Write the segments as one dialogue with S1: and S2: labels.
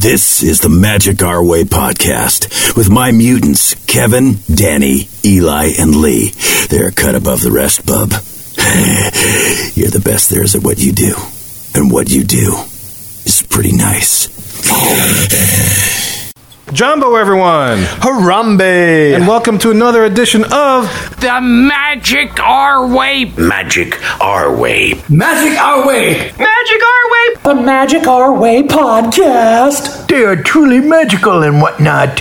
S1: This is the Magic Our Way podcast with my mutants, Kevin, Danny, Eli, and Lee. They're cut above the rest, bub. You're the best there is at what you do. And what you do is pretty nice.
S2: Jambo, everyone,
S3: Harambe!
S2: and welcome to another edition of
S4: The magic our way.
S1: Magic Our Way.
S5: Magic Our Way,
S4: Magic our way.
S5: the Magic Our Way podcast. They are truly magical and whatnot.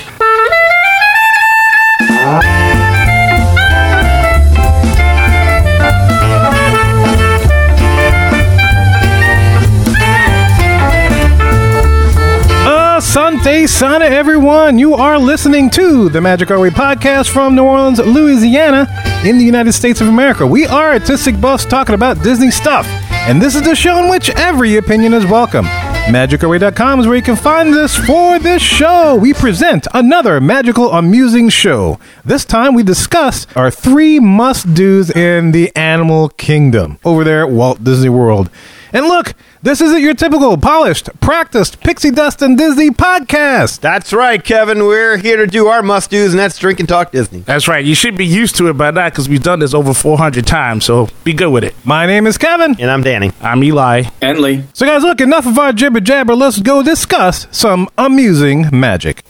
S2: Asante Sana, everyone. You are listening to the Magic Way podcast from New Orleans, Louisiana, in the United States of America. We are artistic buffs talking about Disney stuff, and this is the show in which every opinion is welcome. MagicOurWay.com is where you can find us for this show. We present another magical, amusing show. This time we discuss our three must do's in the animal kingdom over there at Walt Disney World. And look, this isn't your typical polished, practiced pixie dust and Disney podcast.
S3: That's right, Kevin. We're here to do our must do's, and that's drink and talk Disney.
S6: That's right. You should be used to it by now because we've done this over 400 times, so be good with it.
S2: My name is Kevin.
S3: And I'm Danny.
S6: I'm Eli.
S7: And Lee.
S2: So, guys, look, enough of our jibber jabber. Let's go discuss some amusing magic.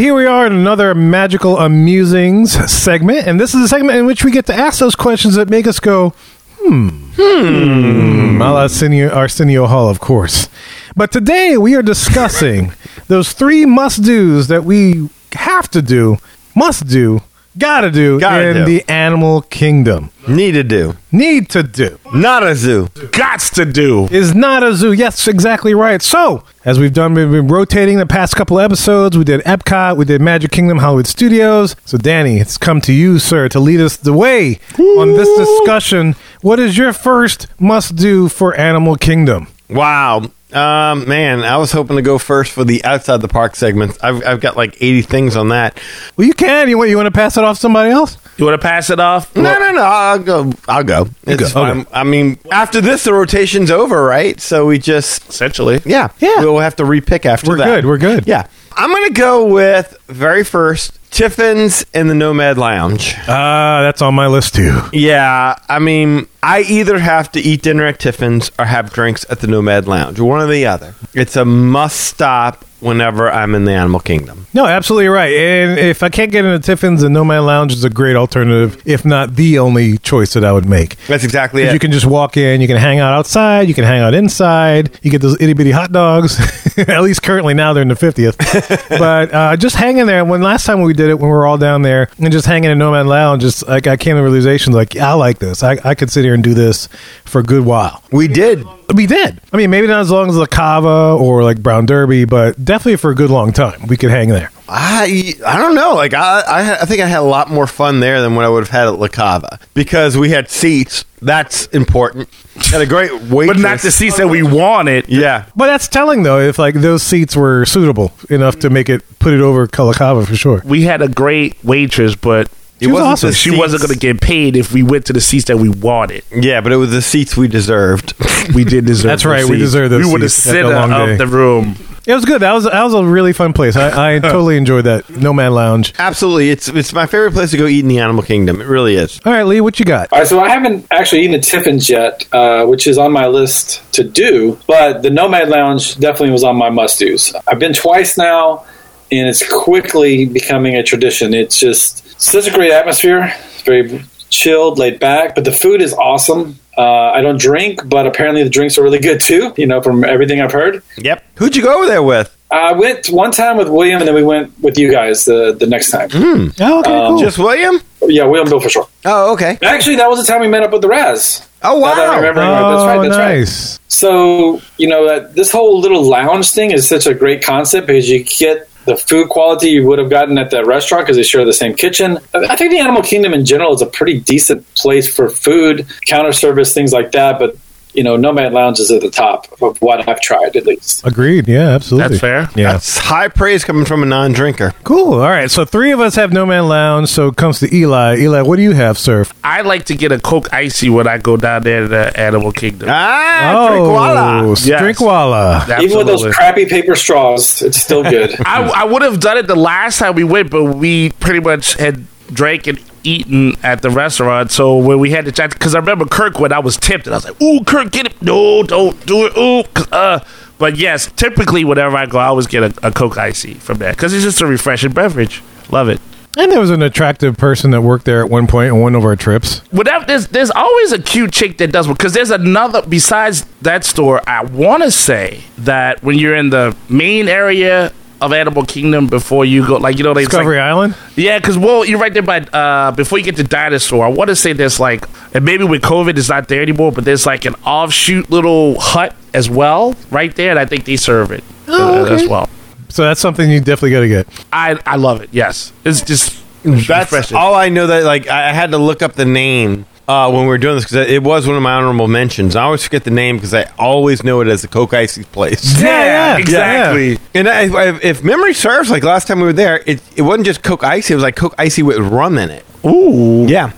S2: Here we are in another magical amusings segment. And this is a segment in which we get to ask those questions that make us go, hmm. Hmm. A la Arsenio, Arsenio Hall, of course. But today we are discussing those three must do's that we have to do, must do, gotta do
S3: Gotta
S2: in
S3: do.
S2: the animal kingdom.
S3: Need to do.
S2: Need to do.
S3: Not a zoo.
S6: Gots to do.
S2: is not a zoo. Yes, exactly right. So, as we've done, we've been rotating the past couple episodes. We did Epcot, we did Magic Kingdom Hollywood Studios. So, Danny, it's come to you, sir, to lead us the way on this discussion. What is your first must do for Animal Kingdom?
S3: Wow. Um, man, I was hoping to go first for the outside the park segments. I've, I've got like 80 things on that.
S2: Well, you can. You want you want to pass it off to somebody else?
S6: You want to pass it off?
S3: No, no, no. I'll go. I'll go. It's
S2: go.
S3: fine.
S2: Okay.
S3: I mean, after this, the rotation's over, right? So we just,
S6: Essentially.
S3: yeah,
S2: Yeah.
S3: We'll have to repick after
S2: We're
S3: that.
S2: good, we're good.
S3: Yeah. I'm going to go with very first Tiffin's and the Nomad Lounge.
S2: Ah, that's on my list too.
S3: Yeah, I mean, I either have to eat dinner at Tiffin's or have drinks at the Nomad Lounge, one or the other. It's a must stop whenever I'm in the animal kingdom.
S2: No, absolutely right. And if I can't get into Tiffin's, the Nomad Lounge is a great alternative, if not the only choice that I would make.
S3: That's exactly it.
S2: You can just walk in, you can hang out outside, you can hang out inside, you get those itty bitty hot dogs. At least currently now they're in the 50th. but uh, just hanging there. When last time we did it, when we were all down there and just hanging in Nomad Lounge, just like I came to the realization, like, I like this. I, I could sit here and do this for a good while.
S3: we did.
S2: We did. I mean, maybe not as long as La Cava or like Brown Derby, but definitely for a good long time. We could hang there.
S3: I I don't know. Like I I, I think I had a lot more fun there than what I would have had at La Cava because we had seats. That's important. Had a great waitress.
S6: But not the seats that we wanted.
S3: Yeah.
S2: But that's telling though, if like those seats were suitable enough to make it put it over Kalakava for sure.
S6: We had a great waitress, but
S3: It
S2: was
S3: wasn't
S2: awesome.
S3: the
S6: she wasn't going to get paid if we went to the seats that we wanted.
S3: Yeah, but it was the seats we deserved.
S6: We did deserve
S2: That's
S6: those
S2: right, we
S6: seats.
S2: deserve those
S6: We were the
S2: seats after
S6: center of the room.
S2: It was good. That was that was a really fun place. I, I totally enjoyed that Nomad Lounge.
S3: Absolutely, it's it's my favorite place to go eat in the animal kingdom. It really is.
S2: All right, Lee, what you got?
S7: All right, so I haven't actually eaten the Tiffin's yet, uh, which is on my list to do, but the Nomad Lounge definitely was on my must dos. I've been twice now, and it's quickly becoming a tradition. It's just such a great atmosphere. It's very chilled, laid back, but the food is awesome. Uh, I don't drink, but apparently the drinks are really good too, you know, from everything I've heard.
S3: Yep. Who'd you go over there with?
S7: I went one time with William, and then we went with you guys the, the next time.
S2: Oh, okay, cool.
S3: Just William?
S7: Yeah, William Bill for sure.
S3: Oh, okay.
S7: Actually, that was the time we met up with the Raz.
S3: Oh,
S7: Now that I'm
S3: wow.
S7: remembering right, that's right.
S2: oh,
S7: That's right.
S2: nice.
S7: So you know that this whole little lounge thing is such a great concept because you get the food quality you would have gotten at that restaurant because they share the same kitchen. I think the Animal Kingdom in general is a pretty decent place for food, counter service, things like that. But you know, Nomad Lounge is at the top of what I've tried at least.
S2: Agreed. Yeah, absolutely.
S6: That's fair.
S2: Yeah.
S3: That's high praise coming from a non-drinker.
S2: Cool. All right. So three of us have Nomad Lounge. So it comes to Eli. Eli, what do you have, sir?
S6: I like to get a Coke Icy when I go down there to the Animal Kingdom.
S3: Ah, Drinkwallah.
S6: Yes.
S2: Drinkwallah.
S7: Even with those crappy paper straws, it's still good.
S6: I, I would have done it the last time we went, but we pretty much had drank and eaten at the restaurant. So when we had to chat, because I remember Kirk when I was tempted, I was like, "Ooh, Kirk, get it! No, don't do it! Ooh, Uh, but yes, typically whenever I go, I always get a, a Coke Icy from there because it's just a refreshing beverage. Love it.
S2: And there was an attractive person that worked there at one point on one of our trips.
S6: Whatever, there's there's always a cute chick that does because there's another besides that store. I want to say that when you're in the main area of Animal Kingdom before you go, like you know, they it's like-
S2: Discovery Island.
S6: Yeah, because well, you're right there by uh, before you get to Dinosaur. I want to say there's like, and maybe with COVID it's not there anymore, but there's like an offshoot little hut as well right there, and I think they serve it
S2: Oh,
S6: uh,
S2: okay.
S6: as well.
S2: So that's something you definitely got to get.
S6: I I love it. Yes, it's just
S3: That's
S6: refreshing.
S3: all I know. That like I I had to look up the name uh, when we were doing this because it was one of my honorable mentions. I always forget the name because I always know it as the Coke Icy place.
S2: Yeah, yeah,
S6: exactly.
S3: And I, I- if memory serves, like last time we were there, it, it wasn't just Coke Icy. It was like Coke Icy with rum in it.
S6: Ooh,
S3: Yeah.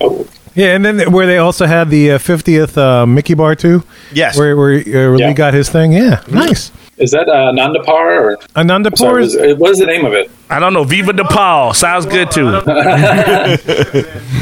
S2: Yeah, and then where they also had the uh, 50th uh, Mickey Bar too.
S3: Yes.
S2: Where, where, uh, where
S7: Yeah.
S2: Lee got his thing. Yeah, nice.
S7: Is that uh, Nandapar or
S2: Ananda
S7: sorry,
S2: Pours.
S7: was- what is the name of it?
S6: I don't know. Viva Nepal sounds good too.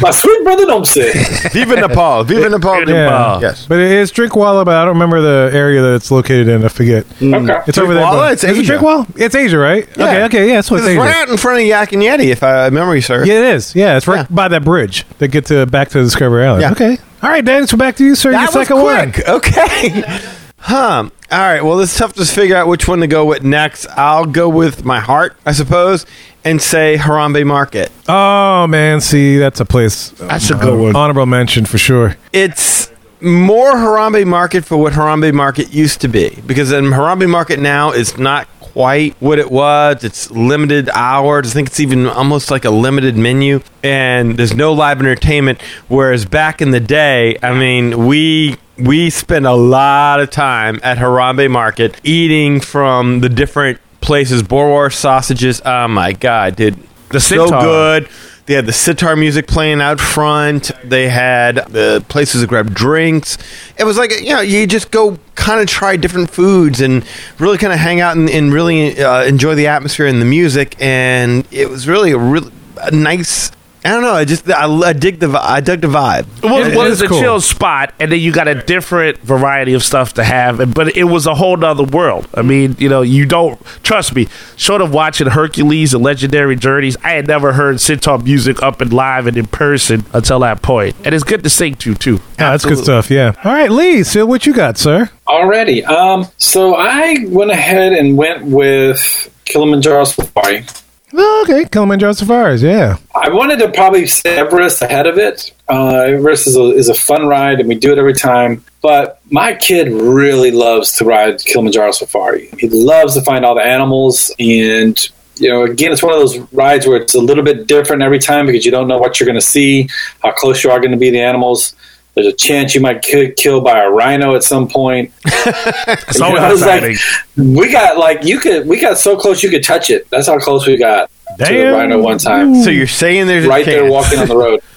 S7: My sweet brother don't say.
S3: Viva Nepal. Viva Nepal.
S6: Viva
S2: Yeah,
S6: Nepal.
S3: Yes.
S2: but it is Drinkwallah, but I don't remember the area that it's located in. I forget.
S7: Okay.
S2: It's over there.
S3: Drinkwallah?
S2: by-
S3: It's
S2: is it
S3: Asia.
S2: Drinkwallah? It's Asia, right? Okay, okay, yeah, so it's,
S3: It's
S2: Asia.
S3: right out in front of Yak and Yeti, if I memory serves.
S2: Yeah, it is. Yeah, it's right
S3: Yeah.
S2: by that bridge that get to back to Discovery Island.
S3: Yeah.
S2: Okay. All right, Dan, so back to you, sir.
S3: That
S2: Your
S3: was
S2: second one.
S3: quick. Okay. Huh. All right. Well, it's tough to figure out which one to go with next. I'll go with my heart, I suppose, and say Harambe Market.
S2: Oh man, see, that's a place.
S6: That's a good one.
S2: Honorable mention for sure.
S3: It's more Harambe Market for what Harambe Market used to be, because in Harambe Market now is not quite what it was. It's limited hours. I think it's even almost like a limited menu, and there's no live entertainment. Whereas back in the day, I mean, we we spent a lot of time at Harambe Market eating from the different places. Boerewors sausages. Oh my god, dude,
S6: they're
S3: so
S6: sitar.
S3: good. They had the sitar music playing out front. They had the places to grab drinks. It was like you know you just go kind of try different foods and really kind of hang out and, and really uh, enjoy the atmosphere and the music. And it was really a really a nice. I don't know. I just I, I dig the vi- I dug the vibe.
S6: Well,
S2: It
S6: well,
S2: is
S6: it's a
S2: cool.
S6: chill spot, and then you got a different variety of stuff to have. and- But it was a whole nother world. I mean, you know, you don't trust me. Short of watching Hercules and Legendary Journeys, I had never heard sitar music up and live and in person until that point. And it's good to sing to too.
S2: Yeah, that's good stuff. Yeah. All right, Lee. So what you got, sir?
S7: Already. Um, so I went ahead and went with Kilimanjaro Safari.
S2: Okay, Kilimanjaro Safaris. Yeah.
S7: I wanted to probably say Everest ahead of it. Uh, Everest is a, is a fun ride, and we do it every time. But my kid really loves to ride Kilimanjaro Safari. He loves to find all the animals, and you know, again, it's one of those rides where it's a little bit different every time because you don't know what you're going to see, how close you are going to be the animals. There's a chance you might get killed by a rhino at some point.
S6: It's
S7: You
S6: always
S7: know, it's like- We got like you could we got so close you could touch it. That's how close we got to the rhino one time.
S3: So you're saying there's a
S7: Right there, walking on the road.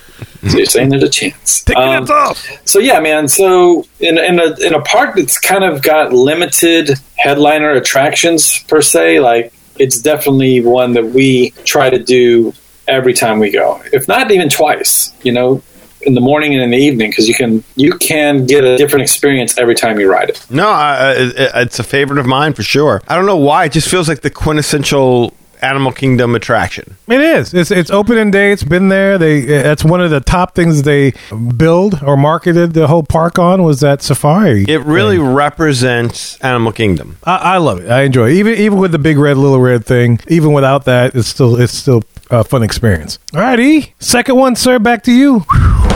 S7: So you're saying there's a chance.
S6: Take
S7: Um,
S6: it off.
S7: so yeah, man. So in in a in a park that's kind of got limited headliner attractions per se, like it's definitely one that we try to do every time we go, if not even twice. You know, in the morning and in the evening, because you can you can get a different experience every time you ride it.
S3: No, I, I, it's a favorite of mine for sure. I don't know why. It just feels like the quintessential Animal Kingdom attraction.
S2: It is. It's it's open in day. It's been there. They that's one of the top things they build or marketed the whole park on was that safari.
S3: It really represents Animal Kingdom.
S2: I, I love it. I enjoy it. Even even with the big red, little red thing. Even without that, it's still it's still a fun experience. All right, E. Second one, sir. Back to you.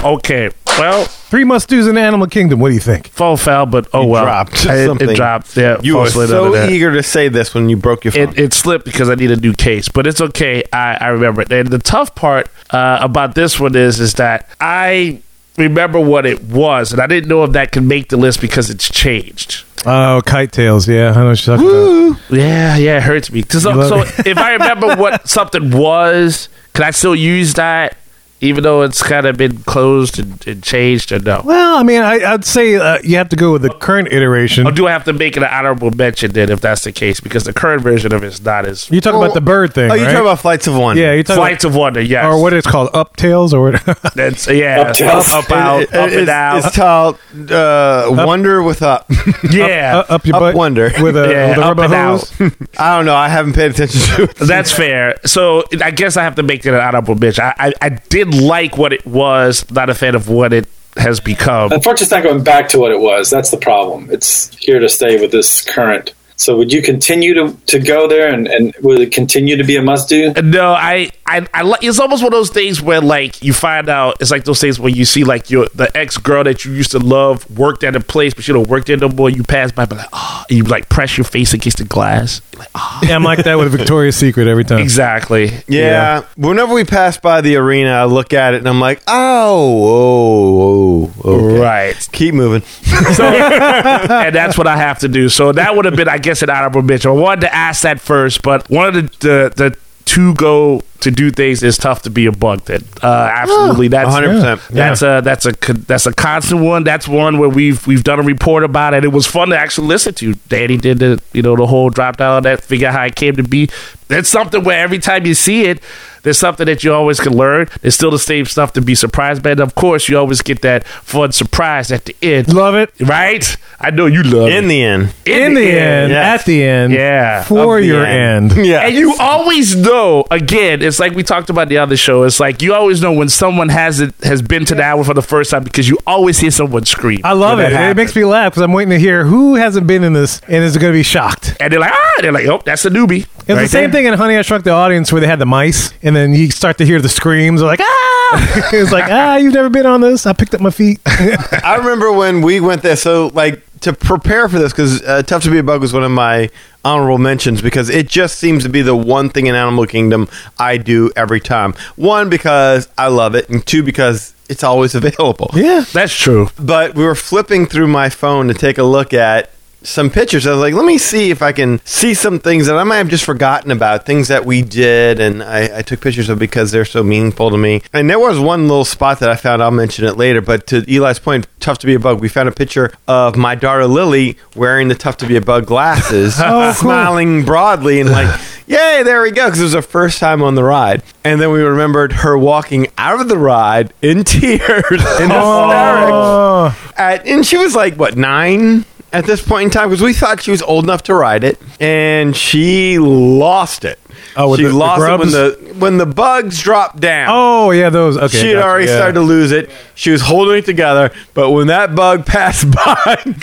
S6: Okay. Well,
S2: Three must dos in the Animal Kingdom. What do you think?
S6: fall foul, but oh
S3: You
S6: well.
S3: dropped
S6: It-
S3: something.
S6: It, dropped. Yeah,
S3: You
S6: fall
S3: were
S6: slid
S3: so
S6: that.
S3: eager to say this when you broke your phone.
S6: It, it slipped because I need a new case, but it's okay. I, I remember it. And the tough part uh, about this one is is that I remember what it was, and I didn't know if that could make the list because it's changed.
S2: Oh, kite tails. Yeah, I know what you're talking about.
S6: Yeah, yeah, it hurts me. So, so if I remember what something was, can I still use that, even though it's kind of been closed and, and changed, or no?
S2: Well, I mean, I, I'd say uh, you have to go with the current iteration.
S6: Or do I have to make it an honorable mention then, if that's the case? Because the current version of it is not as
S2: you're talk about the bird thing,
S3: Oh, you
S2: right?
S3: talking about Flights of One?
S2: yeah, you talk
S6: Flights of Wonder. Yes,
S2: or what it's called, up tails, or what?
S6: That's yeah,
S7: Up tails.
S6: up, up out,
S3: It- it-
S6: up
S3: it's,
S6: and down.
S3: It's called uh, Wonder with Up.
S6: yeah,
S2: up, up your
S3: Up
S2: butt
S3: wonder.
S2: with a,
S6: Yeah,
S2: with a
S6: up
S2: rubber
S6: and out.
S2: hose.
S3: I don't know. I haven't paid attention to it.
S6: That's fair. So I guess I have to make it an honorable mention. I, I, I did like what it was, not a fan of what it has become.
S7: Unfortunately, it's not going back to what it was. That's the problem. It's here to stay with this current. So, would you continue to, to go there, and, and will it continue to be a must do?
S6: No, I, I, I like. It's almost one of those things where, like, you find out. It's like those things where you see, like, your the ex girl that you used to love worked at a place, but she don't work there no more. You pass by, but like, oh, you like press your face against the glass. You're like, oh,
S2: yeah, I'm like that with Victoria's Secret every time.
S6: exactly.
S3: Yeah. Whenever we pass by the arena, I look at it and I'm like, oh, oh, okay.
S6: Right.
S3: Keep moving.
S6: and that's what I have to do. So that would have been, I guess, an honorable mention. I wanted to ask that first, but one of the the, the two go to do things is tough to be a bug. that uh, absolutely, that's
S3: 100%.
S6: That's a that's a that's a constant one. That's one where we've we've done a report about it. It was fun to actually listen to. Danny did the you know the whole drop down that figure out how it came to be. That's something where every time you see it, there's something that you always can learn. There's still the same stuff to be surprised by. And of course, you always get that fun surprise at the end.
S2: Love it.
S6: Right? I know you love it.
S3: In
S6: it.
S3: the end.
S2: In the end,
S3: yes.
S2: at the end,
S6: Yeah.
S2: for your
S3: end.
S2: end.
S3: Yeah.
S6: And you always know, again, it's like we talked about the other show. It's like you always know when someone has it has been to that one for the first time because you always hear someone scream.
S2: I love it. It makes me laugh because I'm waiting to hear who hasn't been in this and is going to be shocked.
S6: And they're like, ah, they're like, oh, that's a newbie.
S2: It's the same thing in Honey I Shrunk the Audience where they had the mice, and then you start to hear the screams. Like, ah! it's like, ah, you've never been on this. I picked up my feet.
S3: I remember when we went there. So, like, to prepare for this, because uh, Tough to Be a Bug was one of my honorable mentions, because it just seems to be the one thing in Animal Kingdom I do every time. One, because I love it, and two, because it's always available.
S2: yeah.
S6: That's true.
S3: But we were flipping through my phone to take a look at some pictures. I was like, let me see if I can see some things that I might have just forgotten about, things that we did, and I, I took pictures of because they're so meaningful to me. And there was one little spot that I found. I'll mention it later. But to Eli's point, tough to be a bug. We found a picture of my daughter Lily wearing the tough to be a bug glasses, oh,
S2: cool.
S3: smiling broadly, and like, yay, there we go, because it was her first time on the ride. And then we remembered her walking out of the ride in tears, in oh. hysterics
S2: Oh,
S3: at, and she was like what nine at this point in time because we thought she was old enough to ride it, and she lost it.
S2: Oh, with
S3: she
S2: the- the
S3: lost it when the when the bugs dropped down.
S2: oh, yeah, those. Okay.
S3: she had
S2: gotcha,
S3: already
S2: yeah.
S3: started to lose it. She was holding it together, but when that bug passed by,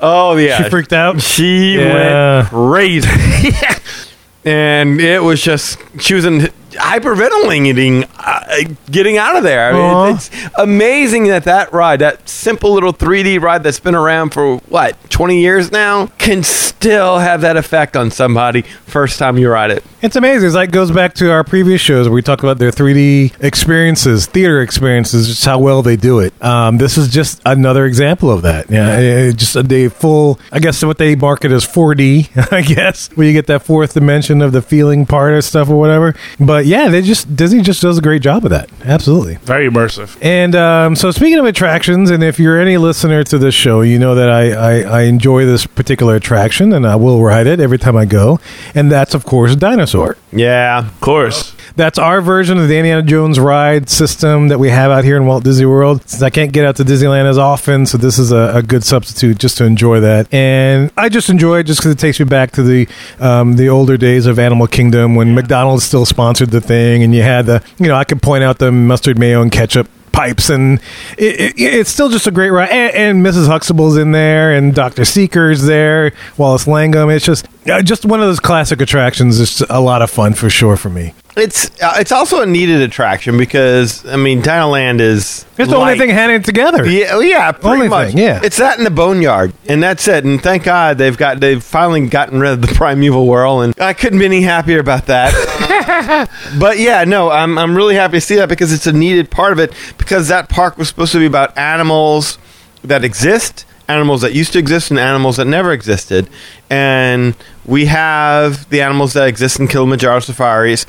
S3: oh yeah,
S2: She freaked out.
S3: She
S2: Yeah.
S3: went crazy. and it was just she was in hyperventilating uh, getting out of there. I mean,
S2: Aw.
S3: it's amazing that that ride, that simple little 3D ride that's been around for what 20 years now, can still have that effect on somebody first time you ride it.
S2: It's amazing. It's like goes back to our previous shows where we talk about their 3D experiences, theater experiences, just how well they do it. Um, this is just another example of that. Yeah, it- just a day full. I guess what they market as 4D. I guess where you get that fourth dimension of the feeling part of stuff or whatever. But yeah, they just Disney just does a great job of that. Absolutely.
S6: Very immersive.
S2: And um, so, speaking of attractions, and if you're any listener to this show, you know that I, I, I enjoy this particular attraction, and I will ride it every time I go. And that's, of course, Dinosaur.
S3: Yeah,
S6: Of course.
S2: That's our version of the Indiana Jones ride system that we have out here in Walt Disney World. Since I can't get out to Disneyland as often, so this is a, a good substitute just to enjoy that. And I just enjoy it just because it takes me back to the um, the older days of Animal Kingdom when McDonald's still sponsored the thing, and you had the you know I could point out the mustard, mayo, and ketchup pipes and it, it, it's still just a great ride and, and mrs huxtable's in there and dr seeker's there wallace langham it's just uh, just one of those classic attractions it's a lot of fun for sure for me
S3: it's uh, it's also a needed attraction because I mean, Dinoland is
S2: it's the only thing hanging together
S3: Yeah, oh, yeah, pretty
S2: Only
S3: much.
S2: thing, yeah.
S3: it's that in the boneyard, and that's it. And thank God they've got they've finally gotten rid of the primeval whirl, and I couldn't be any happier about that. but yeah, no, I'm I'm really happy to see that because it's a needed part of it because that park was supposed to be about animals that exist, animals that used to exist, and animals that never existed. And we have the animals that exist in Kilimanjaro safaris.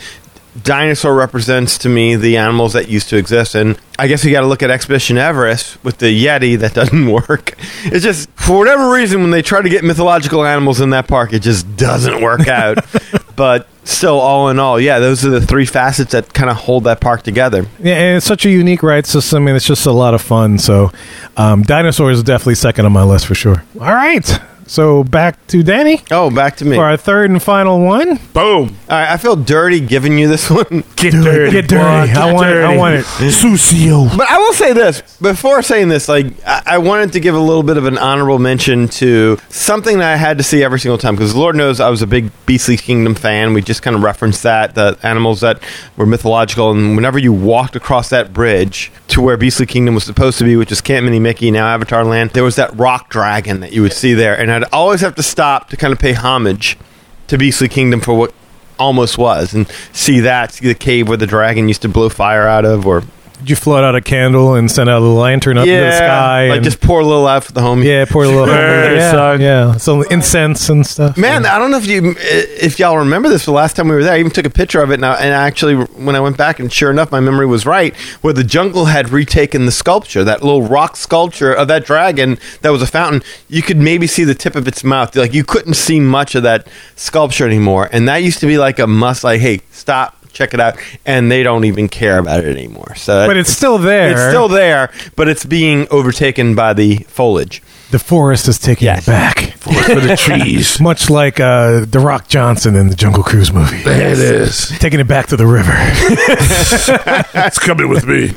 S3: Dinosaur represents to me the animals that used to exist, and I guess we got to look at Expedition Everest with the Yeti that doesn't work. It's just for whatever reason when they try to get mythological animals in that park, it just doesn't work out. but still, all in all, yeah, those are the three facets that kind of hold that park together.
S2: Yeah, and it's such a unique ride system, and it's just a lot of fun. So, um, dinosaurs is definitely second on my list for sure. All right, so back to Danny
S3: Oh, back to me.
S2: for our third and final one.
S6: Boom.
S3: right, I feel dirty giving you this one.
S6: Get dirty.
S2: Get dirty.
S6: boy,
S2: I
S6: get
S2: want it. I
S6: dirty.
S2: want it.
S6: Sucio.
S3: But I will say this before saying this, like I, I wanted to give a little bit of an honorable mention to something that I had to see every single time because Lord knows I was a big Beastly Kingdom fan. We just kind of referenced that the animals that were mythological, and whenever you walked across that bridge to where Beastly Kingdom was supposed to be, which is Camp Minnie Mickey now Avatar Land, there was that rock dragon that you would see there, and I'd always have to stop to kind of pay homage to Beastly Kingdom for what almost was and see that see the cave where the dragon used to blow fire out of or
S2: Did you float out a candle and send out a lantern up into the sky?
S3: like
S2: and-
S3: just pour a little out for the homie.
S2: yeah, pour a little
S6: Hey,
S2: yeah,
S6: son.
S2: yeah, some incense and stuff.
S3: Man, I don't know if you if y'all remember this. The last time we were there, I even took a picture of it, and, I, and actually, when I went back, and sure enough, my memory was right. Where the jungle had retaken the sculpture, that little rock sculpture of that dragon that was a fountain. You could maybe see the tip of its mouth. Like you couldn't see much of that sculpture anymore, and that used to be like a must. Like, hey, stop, check it out, and they don't even care about it anymore. So,
S2: but it's still there.
S3: it's still there, but it's being overtaken by the foliage.
S2: the forest is taking
S3: Yes.
S2: it back,
S6: for the trees.
S2: much like uh, the Rock Johnson in the Jungle Cruise movie,
S6: There it is.
S2: taking it back to the river.
S6: It's coming with me.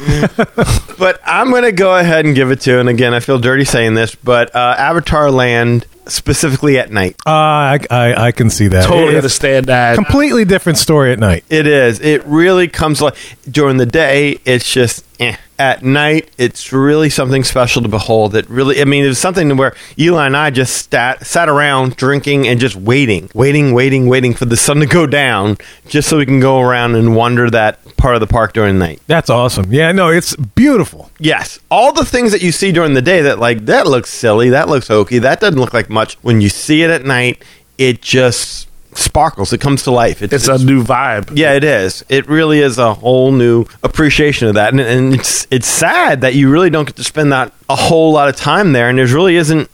S3: But I'm going to go ahead and give it to, and again, I feel dirty saying this, but uh, Avatar Land, specifically at night.
S2: Uh, I, I I can see that.
S6: Totally
S2: It's
S6: understand that.
S2: completely different story at night.
S3: It is. It really comes like during the day, it's just eh. At night, it's really something special to behold. It really, I mean, it was something where Eli and I just sat, sat around drinking and just waiting, waiting, waiting, waiting for the sun to go down just so we can go around and wander that part of the park during the night.
S2: That's awesome. Yeah, no, it's beautiful.
S3: Yes, all the things that you see during the day that like that looks silly, that looks hokey, that doesn't look like much. When you see it at night, it just sparkles. It comes to life.
S6: It's a new vibe.
S3: yeah, it is. It really is a whole new appreciation of that, and, and it's it's sad that you really don't get to spend that a whole lot of time there, and there really isn't,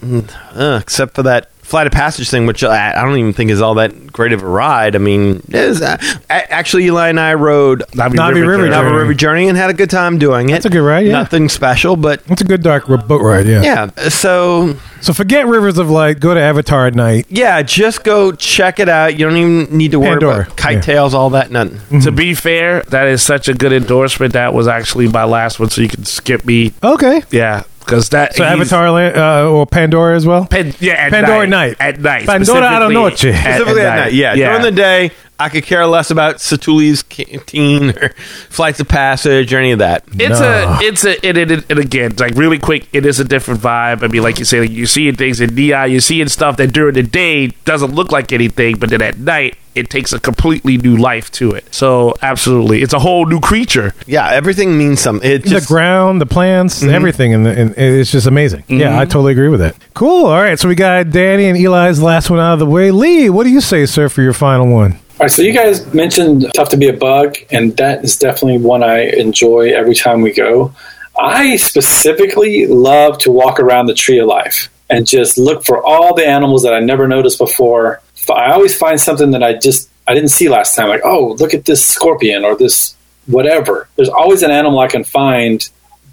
S3: uh, except for that flight of passage thing, which I, I don't even think is all that great of a ride. I mean, it is, uh, actually, Eli and I rode
S6: Navi,
S2: Navi River
S6: Journey.
S3: Navajo
S2: Journey.
S3: River Journey and had a good time doing it.
S2: That's a good ride, yeah.
S3: Nothing special, but
S2: It's a good dark boat ride. Yeah.
S3: yeah. So
S2: So forget Rivers of Light. Go to Avatar at night.
S3: yeah, just go check it out. You don't even need to worry
S2: Pandora,
S3: about kite tails, all that. Nothing.
S6: To be fair, that is such a good endorsement. That was actually my last one, so you can skip me.
S2: Okay.
S6: Yeah, because that
S2: So Avatar Land, uh, or Pandora as well.
S6: Pan, yeah, at
S2: Pandora
S6: night.
S2: night.
S6: At night.
S2: Pandora a la
S6: specifically
S2: noche.
S6: At,
S3: Specifically at, night. Yeah, Yeah. During the day, I could care less about Satuli's canteen or flights of passage or any of that.
S6: It's
S2: No.
S6: a, it's a, it, it, it, and again, like really quick, it is a different vibe. I mean, like you say, like you're seeing things in neon, you're seeing stuff that during the day doesn't look like anything, but then at night, it takes a completely new life to it. So, absolutely, it's a whole new creature.
S3: Yeah, everything means something. It just,
S2: the ground, the plants,
S3: Mm-hmm.
S2: everything, and, and it's just amazing. Yeah, I totally agree with that. Cool. All right, so we got Danny and Eli's last one out of the way. Lee, what do you say, sir, for your final one?
S7: All right, so you guys mentioned Tough to Be a Bug, and that is definitely one I enjoy every time we go. I specifically love to walk around the Tree of Life and just look for all the animals that I never noticed before. I always find something that I just I didn't see last time. Like, oh, look at this scorpion or this whatever. There's always an animal I can find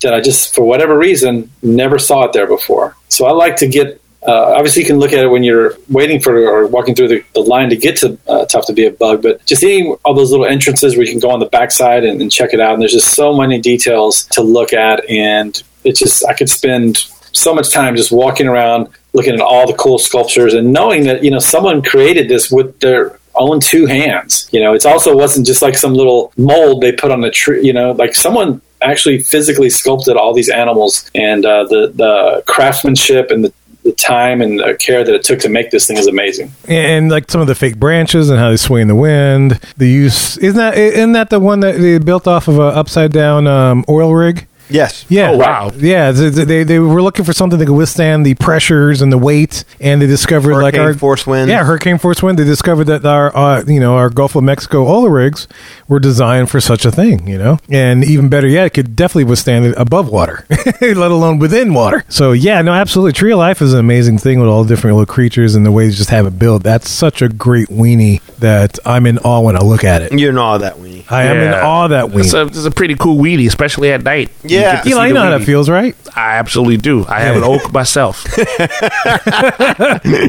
S7: that I just, for whatever reason, never saw it there before. So I like to get. Uh, obviously, you can look at it when you're waiting for or walking through the, the line to get to uh, Tough to Be a Bug, but just seeing all those little entrances where you can go on the backside and, and check it out. And there's just so many details to look at, and it's just I could spend so much time just walking around looking at all the cool sculptures and knowing that you know someone created this with their own two hands. You know, it's also wasn't just like some little mold they put on a tree. You know, like someone actually physically sculpted all these animals and uh, the the craftsmanship and the the time and the care that it took to make this thing is amazing.
S2: and like some of the fake branches and how they sway in the wind. The use isn't that isn't that the one that they built off of a upside down um, oil rig?
S3: Yes.
S2: Yeah.
S6: Oh, wow.
S2: Yeah. th- th- They, they were looking for something that could withstand the pressures and the weight, and they discovered like
S3: Hurricane
S2: our
S3: force wind.
S2: Yeah, hurricane force wind. They discovered that our uh, you know our Gulf of Mexico oil rigs were designed for such a thing. You know, and even better yet, it could definitely withstand it above water, let alone within water. So yeah, no, absolutely. Tree of Life is an amazing thing with all the different little creatures and the way they just have it built. That's such a great weenie that I'm in awe when I look at it.
S3: You know all that weenie.
S2: I am in awe of that
S6: It's
S2: weenie.
S6: a, it's a pretty cool weenie, especially at night. You
S3: Yeah.
S6: get to
S2: Eli, you know how that feels, right?
S6: I absolutely do. I have an oak myself.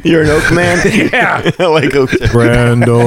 S3: You're an oak man.
S6: yeah.
S3: I like oak.
S2: Brando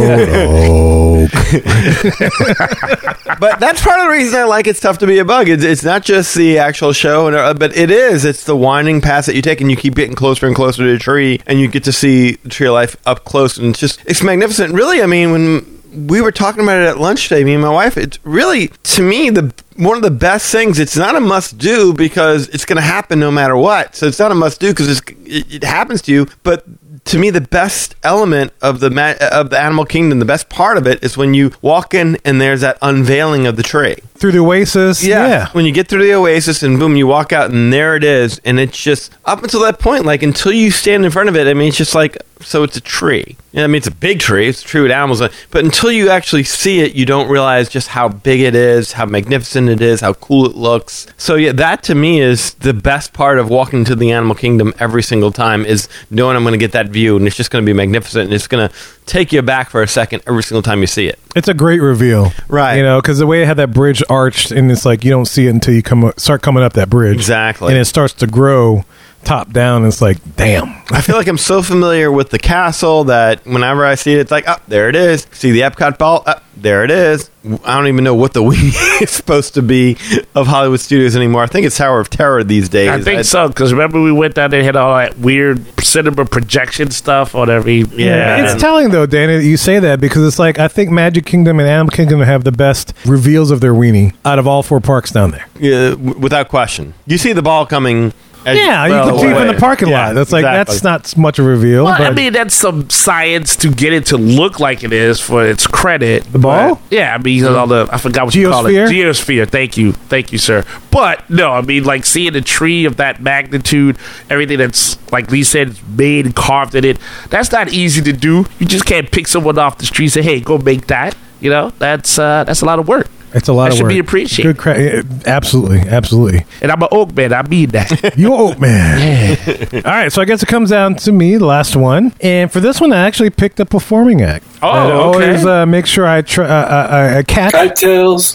S3: but that's part of the reason I like it's tough to be a bug. It's, it's not just the actual show, and uh, but it is. It's the winding path that you take, and you keep getting closer and closer to the tree, and you get to see the tree of life up close, and it's just it's magnificent. Really, I mean, when we were talking about it at lunch today, me and my wife, it's really to me the one of the best things. It's not a must do because it's going to happen no matter what. So it's not a must do because it, it happens to you, but to me the best element of the ma- of the animal kingdom the best part of it is when you walk in and there's that unveiling of the tree
S2: through the oasis. Yeah.
S3: when you get through the oasis and boom you walk out and there it is and it's just up until that point like until you stand in front of it i mean it's just like so it's a tree yeah, i mean it's a big tree. It's a tree with animals uh, but until you actually see it you don't realize just how big it is how magnificent it is how cool it looks. So yeah that to me is the best part of walking to the animal kingdom every single time is knowing i'm going to get that view and it's just going to be magnificent and it's going to take you back for a second every single time you see it.
S2: It's a great reveal,
S3: Right.
S2: You know, because the way it had that bridge arched, and it's like you don't see it until you come start coming up that bridge,
S3: Exactly.
S2: and it starts to grow top down. And it's like, damn,
S3: I feel like I'm so familiar with the castle that whenever I see it, it's like, oh, there it is. See the Epcot ball? Oh, there it is. I don't even know what the wing is supposed to be of Hollywood Studios anymore. I think it's Tower of Terror these days.
S6: I think so because remember we went down there and had all that weird cinema projection stuff on every
S3: Yeah.
S2: It's telling though, Danny, that you say that because it's like I think Magic Kingdom and Animal Kingdom have the best reveals of their weenie out of all four parks down there.
S3: Yeah, w- without question. You see the ball coming. As
S2: Yeah, you
S3: well
S2: can see it from the parking
S3: Yeah,
S2: lot. That's like
S3: exactly.
S2: that's not much of a reveal.
S6: Well,
S2: but
S6: I mean, that's some science to get it to look like it is for its credit. The
S2: ball?
S6: Yeah, I mean, all the I forgot what you call it.
S2: Geosphere?
S6: Geosphere. Thank you, thank you, sir. But no, I mean, like seeing a tree of that magnitude, everything that's like Lee said, made and carved in it. That's not easy to do. You just can't pick someone off the street and say, "Hey, go make that." You know, that's uh, that's a lot of work.
S2: It's a lot
S6: that
S2: of
S6: should
S2: work.
S6: be appreciated.
S2: Good, cra- absolutely, absolutely.
S6: And I'm an oak man. I mean that.
S2: You oak man. All right, so I guess it comes down to me, the last one, and for this one, I actually picked a performing act.
S6: Oh,
S2: I
S6: okay.
S2: always uh, make sure I try. Uh, I, I catch.
S7: Kite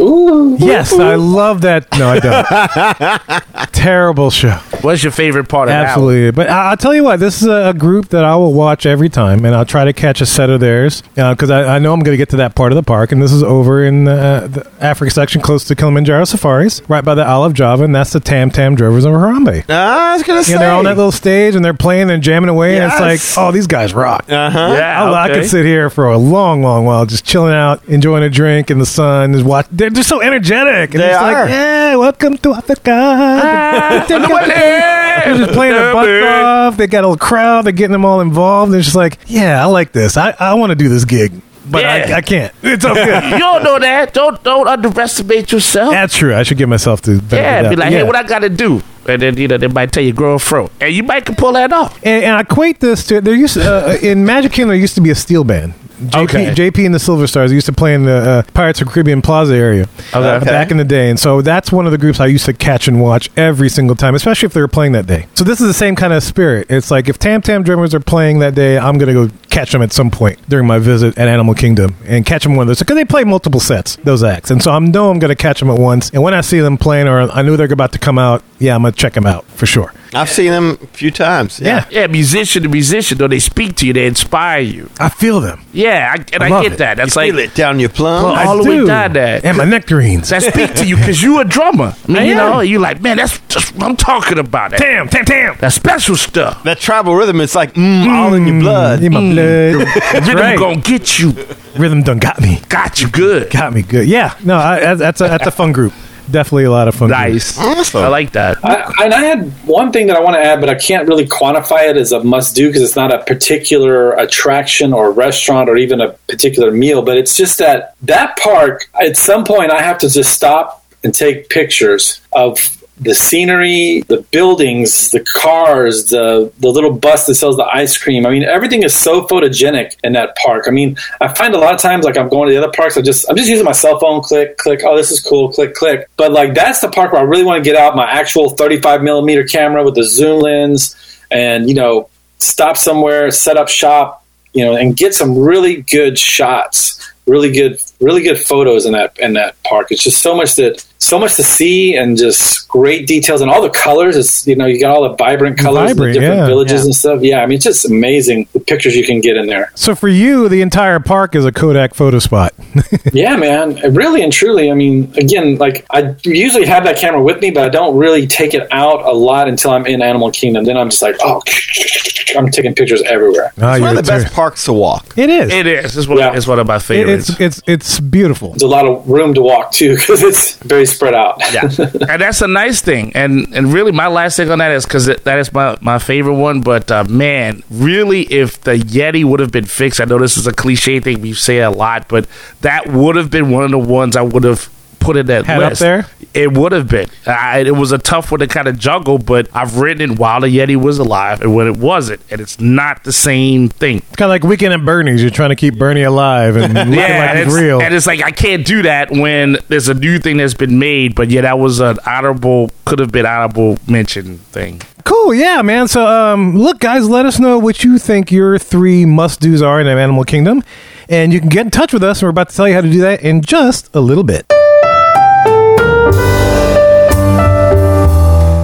S7: Ooh.
S2: Yes, I love that. No, I don't. Terrible show.
S6: What's your favorite part of that?
S2: Absolutely. But I- I'll tell you what, this is a group that I will watch every time, and I'll try to catch a set of theirs because I, I know I'm going to get to that part of the park. And this is over in uh, the Africa section close to Kilimanjaro Safaris, right by the Isle of Java, and that's the Tam Tam Drummers of Harambe.
S3: Ah, I was going to say.
S2: Yeah, they're on that little stage and they're playing and jamming away, and
S3: Yes.
S2: it's like, oh, these guys rock.
S3: Uh-huh.
S6: Yeah,
S2: I, I
S6: okay.
S2: could sit here for a long, long while, just chilling out, enjoying a drink in the sun. Just watch. They're just so energetic. And
S3: They
S2: it's
S3: are.
S2: like, yeah, welcome to Africa. They're just playing their butts off. They got a little crowd. They're getting them all involved. And it's just like, yeah, I like this. I, I want to do this gig, but
S6: Yeah.
S2: I, I can't. It's okay.
S6: You don't know that. Don't don't underestimate yourself.
S2: That's true. I should give myself to
S6: Yeah, be like,
S2: Yeah.
S6: hey, what I got to do? And then you know they might tell you grow a fro, and you might can pull that off.
S2: and, and I equate this to there used uh, in Magic Kingdom there used to be a steel band. JP,
S6: Okay.
S2: JP and the Silver Stars used to play in the uh, Pirates of Caribbean Plaza area uh, back in the day, and so that's one of the groups I used to catch and watch every single time, especially if they were playing that day. So this is the same kind of spirit. It's like if Tam Tam Drummers are playing that day, I'm gonna go catch them at some point during my visit at Animal Kingdom and catch them one of those because they play multiple sets those acts, and so I know I'm gonna catch them at once. And when I see them playing or I knew they're about to come out, yeah, I'm gonna check them out for sure.
S3: I've seen them a few times.
S2: Yeah.
S6: Yeah, musician to musician, though they speak to you, they inspire you.
S2: I feel them.
S6: Yeah, I, and
S2: I
S6: I, get
S2: it.
S6: that. That's like
S3: Feel it down your plum.
S6: Well, all
S2: I
S6: the way down there.
S2: And my nectarines.
S6: that speak to you because you a drummer. I mean,
S2: I
S6: you know, you like, man, that's just what I'm talking about. That,
S2: Tam, tam, tam.
S6: that special stuff.
S3: that tribal rhythm, it's like mm, all in your blood.
S2: In my blood. That's
S6: Rhythm
S2: right.
S6: gonna get you,
S2: Rhythm done got me.
S6: got you good.
S2: Got me good. Yeah. No, I, that's- that's a, that's a fun group. definitely a lot of fun.
S6: Nice.
S3: Awesome.
S6: I like that.
S7: I, and I had one thing that I want to add, but I can't really quantify it as a must do because it's not a particular attraction or restaurant or even a particular meal. But it's just that that park, at some point, I have to just stop and take pictures of the scenery, the buildings, the cars, the the little bus that sells the ice cream. I mean, everything is so photogenic in that park. I mean, I find a lot of times like I'm going to the other parks, I just I'm just using my cell phone, click, click. Oh, this is cool, click, click. But like that's the park where I really want to get out my actual 35 millimeter camera with the zoom lens, and you know, stop somewhere, set up shop, you know, and get some really good shots. Really good, really good photos in that in that park. It's just so much that so much to see and just great details and all the colors. It's you know you got all the vibrant colors,
S2: Vibrant,
S7: the different
S2: yeah.
S7: villages and stuff. Yeah, I mean it's just amazing the pictures you can get in there.
S2: So for you, the entire park is a Kodak photo spot.
S7: yeah, man, really and truly. I mean, again, like I usually have that camera with me, but I don't really take it out a lot until I'm in Animal Kingdom. Then I'm just like, oh, I'm taking pictures everywhere.
S2: Ah,
S3: It's one of the
S2: a
S3: best parks to walk.
S2: It is.
S6: It is. It's one,
S7: Yeah.
S6: it's one of my
S2: It-
S6: favorites.
S2: it's it's it's beautiful.
S7: There's a lot of room to walk too because it's very spread out.
S6: yeah, and that's a nice thing. And and really, my last thing on that is because that is my my favorite one. But uh, man, really, if the Yeti would have been fixed, I know this is a cliche thing we say a lot, but that would have been one of the ones I would have put in that
S2: Had
S6: list.
S2: there?
S6: It would have been. I, it was a tough one to kind of juggle, but I've written it while the Yeti was alive and when it wasn't, and it's not the same thing.
S2: It's kind of like Weekend at Bernie's. You're trying to keep Bernie alive and looking like
S6: and it's,
S2: real.
S6: and it's like I can't do that when there's a new thing that's been made. But yeah, that was an honorable, could have been honorable mention thing.
S2: Cool, yeah, man. So, um, look, guys, let us know what you think your three must dos are in Animal Kingdom, and you can get in touch with us. And we're about to tell you how to do that in just a little bit.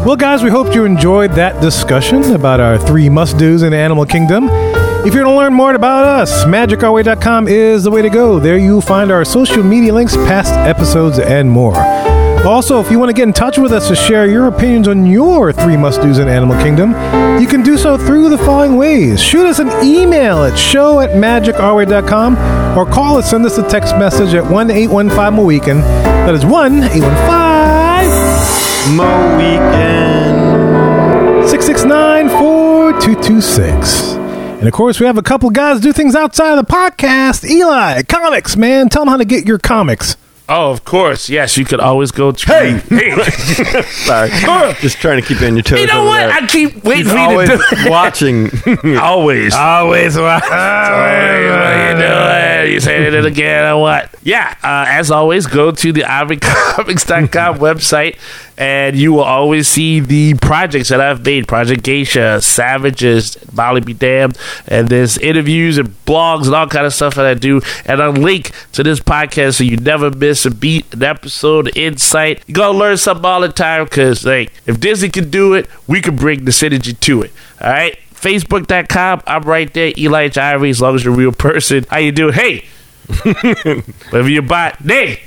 S2: Well, guys, we hope you enjoyed that discussion about our three must dos in the Animal Kingdom. If you want to learn more about us, magicourway.com is the way to go. There you'll find our social media links, past episodes, and more. Also, if you want to get in touch with us to share your opinions on your three must dos in Animal Kingdom, you can do so through the following ways. Shoot us an email at show at magicourway.com or call us, send us a text message at 1 815 Weekend. That is 1 815
S3: Mo Weekend.
S2: 669 4226. And of course, we have a couple guys do things outside of the podcast. Eli, comics, man. Tell them how to get your comics.
S6: Oh, of course. Yes, you could always go to.
S3: Hey!
S6: hey.
S3: Sorry. Just trying to keep you on your toes.
S6: you know
S3: over
S6: what?
S3: there.
S6: I keep waiting
S3: He's
S6: for you
S3: always
S6: to do
S3: watching.
S6: Always.
S2: Always.
S6: What are you doing? You saying it again or what? Yeah, uh, as always, go to the ivorycomics.com website and you will always see the projects that I've made Project Geisha, Savages, Molly Be Damned, and there's interviews and blogs and all kind of stuff that I do. And a link to this podcast so you never miss a beat, an episode, an insight. You're going to learn something all the time because, like, if Disney can do it, we can bring the synergy to it. All right? Facebook.com. I'm right there. Eli H. Ivory, as long as you're a real person. How you doing? Hey. Whatever you bot. Nay.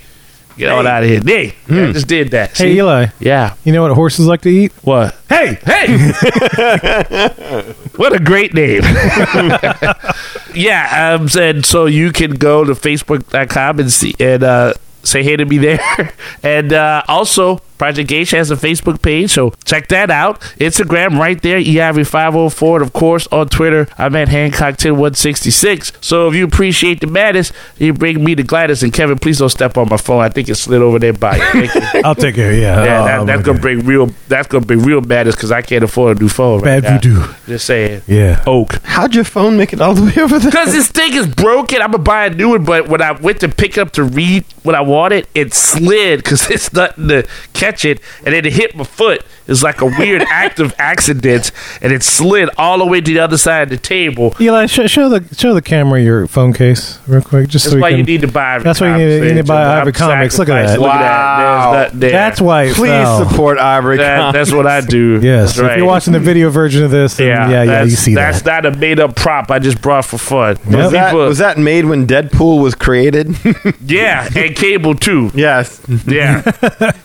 S6: Get on out of here. Nay. Yeah, I just did that.
S2: Hey,
S6: See?
S2: Eli.
S6: Yeah.
S2: You know what horses like to eat?
S6: What?
S2: Hey!
S6: Hey! what a great name. yeah, um, and so you can go to facebook.com and see and uh, say hey to me there. and uh, also, Project Geisha has a Facebook page, so check that out. Instagram right there, EIV504. And of course, on Twitter, I'm at Hancock10166. So if you appreciate the madness, you bring me to Gladys. And Kevin, please don't step on my phone. I think it slid over there by you. Thank you.
S2: I'll take care. Yeah.
S6: Yeah,
S2: Oh,
S6: that, that's
S2: okay.
S6: gonna bring real. That's gonna bring real madness because I can't afford a new phone. Right
S2: Bad
S6: now.
S2: voodoo.
S6: Just saying.
S2: Yeah.
S6: Oak.
S3: How'd your phone make it all the way over there?
S6: Because this thing is broken, I'm gonna buy a new one. But when I went to pick up to read what I wanted, it slid because it's nothing to catch it, and then it hit my foot. It's like a weird act of accident, and it slid all the way to the other side of the table.
S2: Eli, sh- show the show the camera your phone case real quick, just
S6: That's
S2: so we
S6: why
S2: can.
S6: you need to buy. Ivory
S2: That's why you need to- you need to buy. Ivory
S6: I'm
S2: Comics. Look at that.
S6: sacrificing. Look at
S3: Wow.
S6: that. There.
S2: That's why it
S3: Please
S2: fell.
S3: support Ivory
S6: That- that's what I do.
S2: Yes,
S6: That's
S2: if you're watching the video version of this, then yeah, yeah,
S6: that's,
S2: you see
S6: that's
S2: that.
S6: not a made up prop I just brought for fun.
S2: Yep.
S3: Was that, was that made when Deadpool was created?
S6: yeah, and cable too.
S3: yes.
S6: Yeah,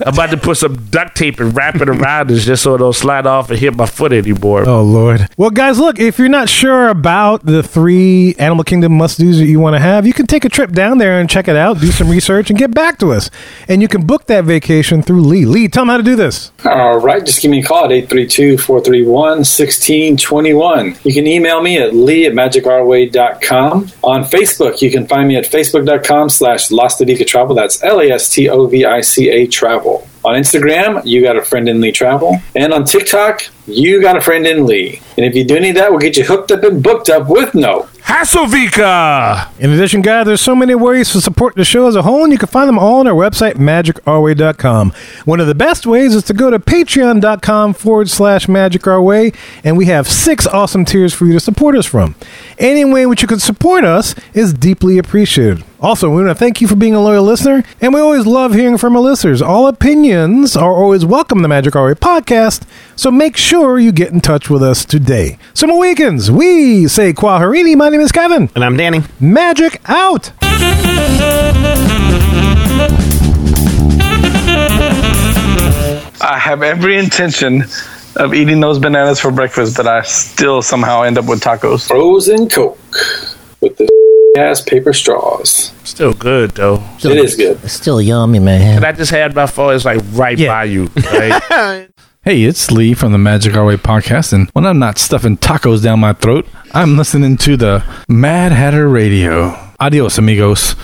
S6: about to put put some duct tape and wrap it around it just so it don't slide off and hit my foot anymore.
S2: Oh Lord. Well, guys, look, if you're not sure about the three Animal Kingdom must-dos that you want to have, you can take a trip down there and check it out, do some research, and get back to us. And you can book that vacation through Lee. Lee, tell them how to do this.
S7: All right, just give me a call at 832-431-1621. You can email me at lee at magicourway.com. On Facebook, you can find me at facebook.com slash Lastovica Travel. That's L-A-S-T-O-V-I-C-A Travel. On Instagram, you got a friend in Lee Travel. And on TikTok, you got a friend in Lee. And if you do any of that, we'll get you hooked up and booked up with no
S6: Hasselvika!
S2: In addition, guys, there's so many ways to support the show as a whole, and you can find them all on our website, magicourway.com. One of the best ways is to go to patreon.com forward slash magicourway, and we have six awesome tiers for you to support us from. Any way which you can support us is deeply appreciated. Also, we want to thank you for being a loyal listener, and we always love hearing from our listeners. All opinions are always welcome the Magic Way podcast, so make sure you get in touch with us today. So, my weekends, we say Kwaherini. My name is Kevin.
S3: And I'm Danny.
S2: Magic out.
S8: I have every intention of eating those bananas for breakfast, but I still somehow end up with tacos.
S7: frozen Coke with the ass paper straws.
S6: Still good, though.
S7: It is good.
S9: It's still yummy, man.
S6: And I just had my phone, it's like right
S2: Yeah.
S6: by you. Right?
S10: Hey, it's Lee from the Magic Our Way podcast, and when I'm not stuffing tacos down my throat, I'm listening to the Mad Hatter Radio. Adios, amigos.